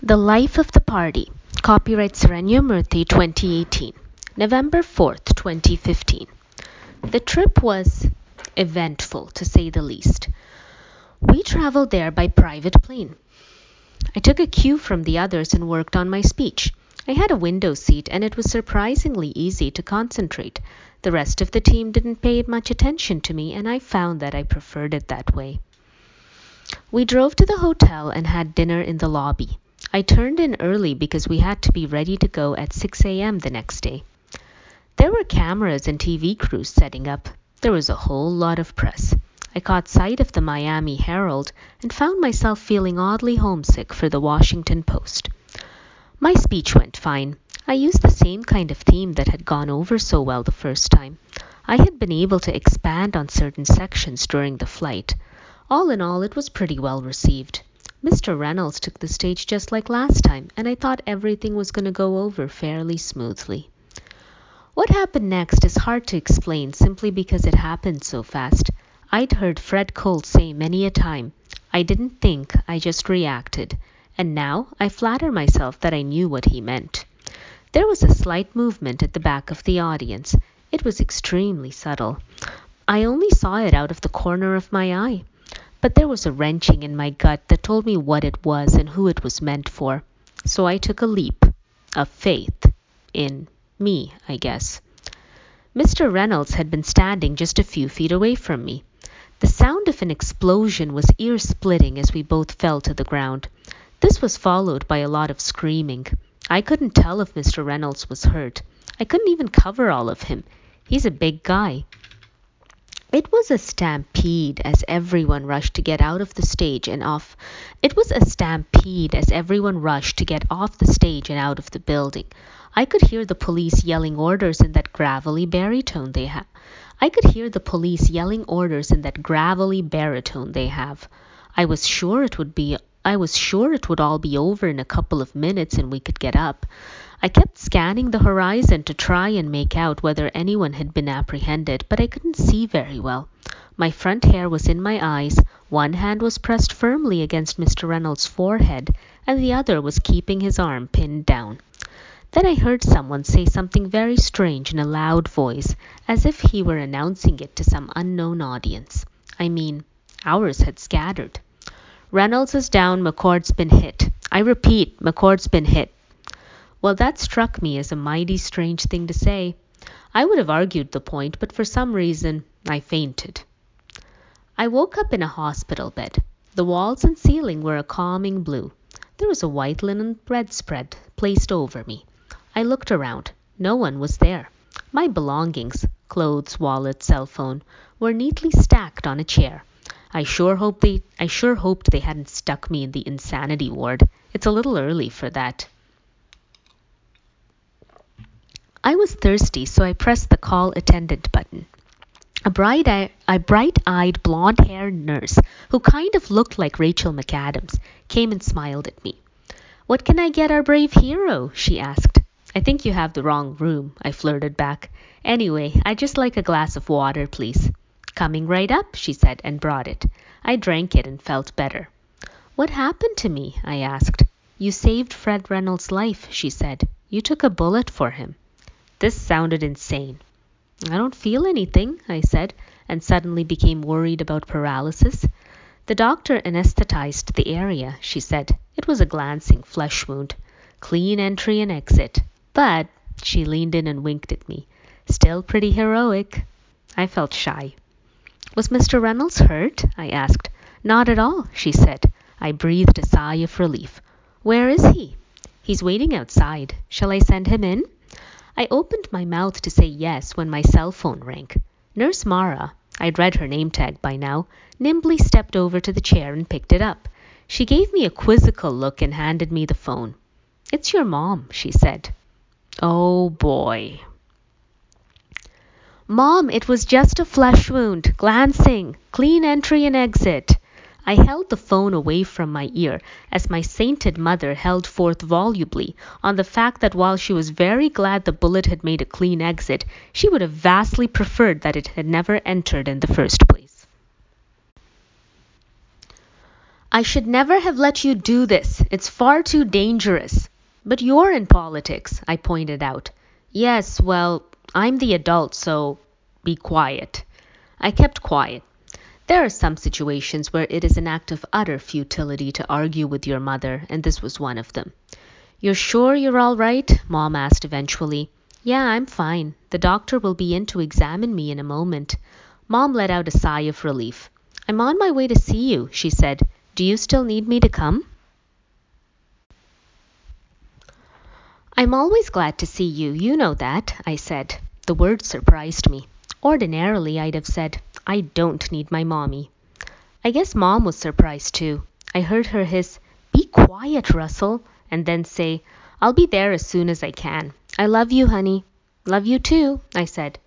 The Life of the Party. Copyright Saranya Murthy 2018. November 4th, 2015. The trip was eventful, to say the least. We traveled there by private plane. I took a cue from the others and worked on my speech. I had a window seat and it was surprisingly easy to concentrate. The rest of the team didn't pay much attention to me and I found that I preferred it that way. We drove to the hotel and had dinner in the lobby. I turned in early because we had to be ready to go at 6 a.m. the next day. There were cameras and TV crews setting up. There was a whole lot of press. I caught sight of the Miami Herald and found myself feeling oddly homesick for the Washington Post. My speech went fine. I used the same kind of theme that had gone over so well the first time. I had been able to expand on certain sections during the flight. All in all, it was pretty well received. Mr. Reynolds took the stage just like last time, and I thought everything was going to go over fairly smoothly. What happened next is hard to explain simply because it happened so fast. I'd heard Fred Colt say many a time, I didn't think, I just reacted. And now I flatter myself that I knew what he meant. There was a slight movement at the back of the audience. It was extremely subtle. I only saw it out of the corner of my eye. But there was a wrenching in my gut that told me what it was and who it was meant for. So I took a leap of faith in me, I guess. Mr. Reynolds had been standing just a few feet away from me. The sound of an explosion was ear splitting as we both fell to the ground. This was followed by a lot of screaming. I couldn't tell if Mr. Reynolds was hurt. I couldn't even cover all of him. He's a big guy. It was a stampede as everyone rushed to get out of the stage and off. It was a stampede as everyone rushed to get off the stage and out of the building. I could hear the police yelling orders in that gravelly baritone they have. I could hear the police yelling orders in that gravelly baritone they have. I was sure it would be I was sure it would all be over in a couple of minutes and we could get up. I kept scanning the horizon to try and make out whether anyone had been apprehended, but I couldn't see very well. My front hair was in my eyes, one hand was pressed firmly against Mr. Reynolds' forehead, and the other was keeping his arm pinned down. Then I heard someone say something very strange in a loud voice, as if he were announcing it to some unknown audience. I mean, ours had scattered. Reynolds is down, McCord's been hit. I repeat, McCord's been hit. Well, that struck me as a mighty strange thing to say. I would have argued the point, but for some reason I fainted. I woke up in a hospital bed. The walls and ceiling were a calming blue. There was a white linen bedspread placed over me. I looked around. No one was there. My belongings clothes, wallet, cell phone were neatly stacked on a chair. I sure hoped they I sure hoped they hadn't stuck me in the insanity ward. It's a little early for that. I was thirsty, so I pressed the call attendant button. A bright, a bright-eyed, blonde-haired nurse, who kind of looked like Rachel McAdams, came and smiled at me. "What can I get our brave hero?" she asked. "I think you have the wrong room," I flirted back. "Anyway, I'd just like a glass of water, please." "Coming right up," she said, and brought it. I drank it and felt better. "What happened to me?" I asked. "You saved Fred Reynolds' life," she said. "You took a bullet for him." This sounded insane. "I don't feel anything," I said, and suddenly became worried about paralysis. "The doctor anesthetized the area," she said. "It was a glancing flesh wound. Clean entry and exit. But," she leaned in and winked at me, "still pretty heroic." I felt shy. "Was Mr. Reynolds hurt?" I asked. "Not at all," she said. I breathed a sigh of relief. "Where is he?" "He's waiting outside. Shall I send him in?" I opened my mouth to say yes when my cell phone rang. Nurse Mara I'd read her name tag by now nimbly stepped over to the chair and picked it up. She gave me a quizzical look and handed me the phone. "It's your mom," she said. Oh, boy. "Mom, it was just a flesh wound. Glancing. Clean entry and exit." I held the phone away from my ear as my sainted mother held forth volubly on the fact that while she was very glad the bullet had made a clean exit, she would have vastly preferred that it had never entered in the first place. I should never have let you do this. It's far too dangerous. But you're in politics, I pointed out. Yes, well, I'm the adult, so be quiet. I kept quiet. There are some situations where it is an act of utter futility to argue with your mother, and this was one of them. You're sure you're all right? Mom asked eventually. Yeah, I'm fine. The doctor will be in to examine me in a moment. Mom let out a sigh of relief. I'm on my way to see you, she said. Do you still need me to come? I'm always glad to see you, you know that, I said. The word surprised me. Ordinarily, I'd have said, I don't need my mommy. I guess Mom was surprised too. I heard her hiss, Be quiet, Russell, and then say, I'll be there as soon as I can. I love you, honey. Love you too, I said.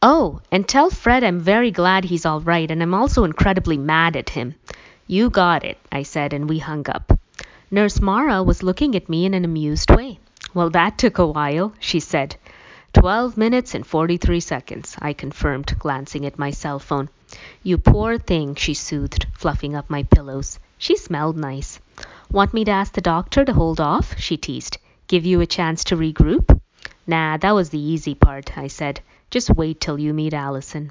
Oh, and tell Fred I'm very glad he's all right, and I'm also incredibly mad at him. You got it, I said, and we hung up. Nurse Mara was looking at me in an amused way. Well, that took a while, she said. Twelve minutes and forty three seconds, I confirmed, glancing at my cell phone. You poor thing, she soothed, fluffing up my pillows. She smelled nice. Want me to ask the doctor to hold off? she teased. Give you a chance to regroup? Nah, that was the easy part, I said. Just wait till you meet Allison.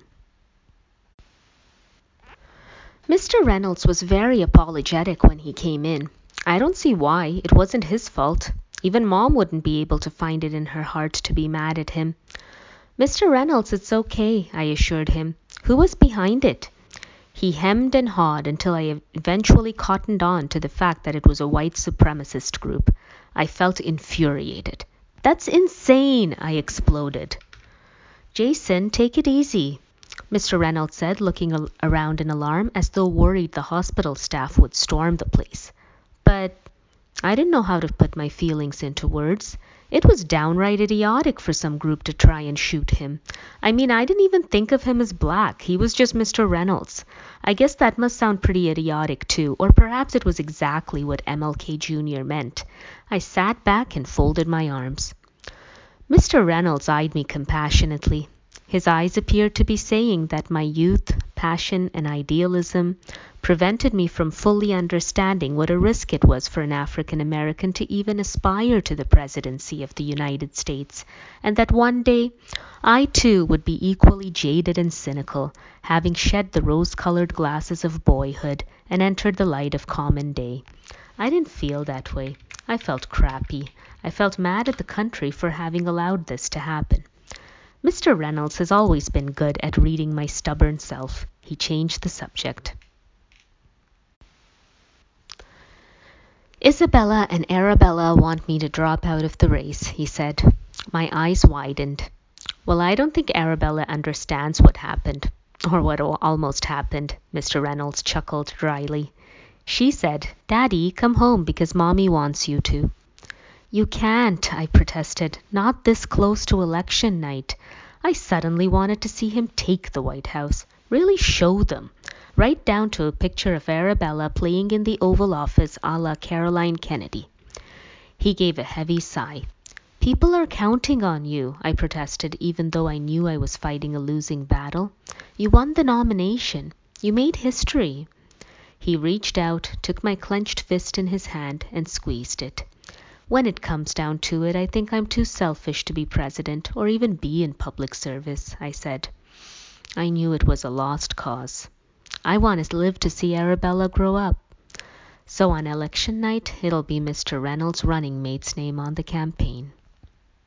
Mr. Reynolds was very apologetic when he came in. I don't see why. It wasn't his fault. Even Mom wouldn't be able to find it in her heart to be mad at him. Mr. Reynolds, it's okay, I assured him. Who was behind it? He hemmed and hawed until I eventually cottoned on to the fact that it was a white supremacist group. I felt infuriated. That's insane, I exploded. Jason, take it easy, Mr. Reynolds said, looking around in alarm as though worried the hospital staff would storm the place. But I didn't know how to put my feelings into words. It was downright idiotic for some group to try and shoot him. I mean, I didn't even think of him as black. He was just Mr. Reynolds. I guess that must sound pretty idiotic too, or perhaps it was exactly what MLK Jr. meant. I sat back and folded my arms. Mr. Reynolds eyed me compassionately. His eyes appeared to be saying that my youth, passion, and idealism prevented me from fully understanding what a risk it was for an African American to even aspire to the presidency of the United States, and that one day I too would be equally jaded and cynical, having shed the rose colored glasses of boyhood and entered the light of common day. I didn't feel that way. I felt crappy. I felt mad at the country for having allowed this to happen. Mr. Reynolds has always been good at reading my stubborn self. He changed the subject. Isabella and Arabella want me to drop out of the race, he said. My eyes widened. Well, I don't think Arabella understands what happened, or what almost happened, Mr. Reynolds chuckled dryly. She said, Daddy, come home because Mommy wants you to. You can't, I protested. Not this close to election night. I suddenly wanted to see him take the White House, really show them, right down to a picture of Arabella playing in the Oval Office a la Caroline Kennedy. He gave a heavy sigh. People are counting on you, I protested, even though I knew I was fighting a losing battle. You won the nomination. You made history. He reached out, took my clenched fist in his hand, and squeezed it. When it comes down to it, I think I'm too selfish to be president or even be in public service, I said. I knew it was a lost cause. I want to live to see Arabella grow up. So on election night, it'll be Mr. Reynolds' running mate's name on the campaign.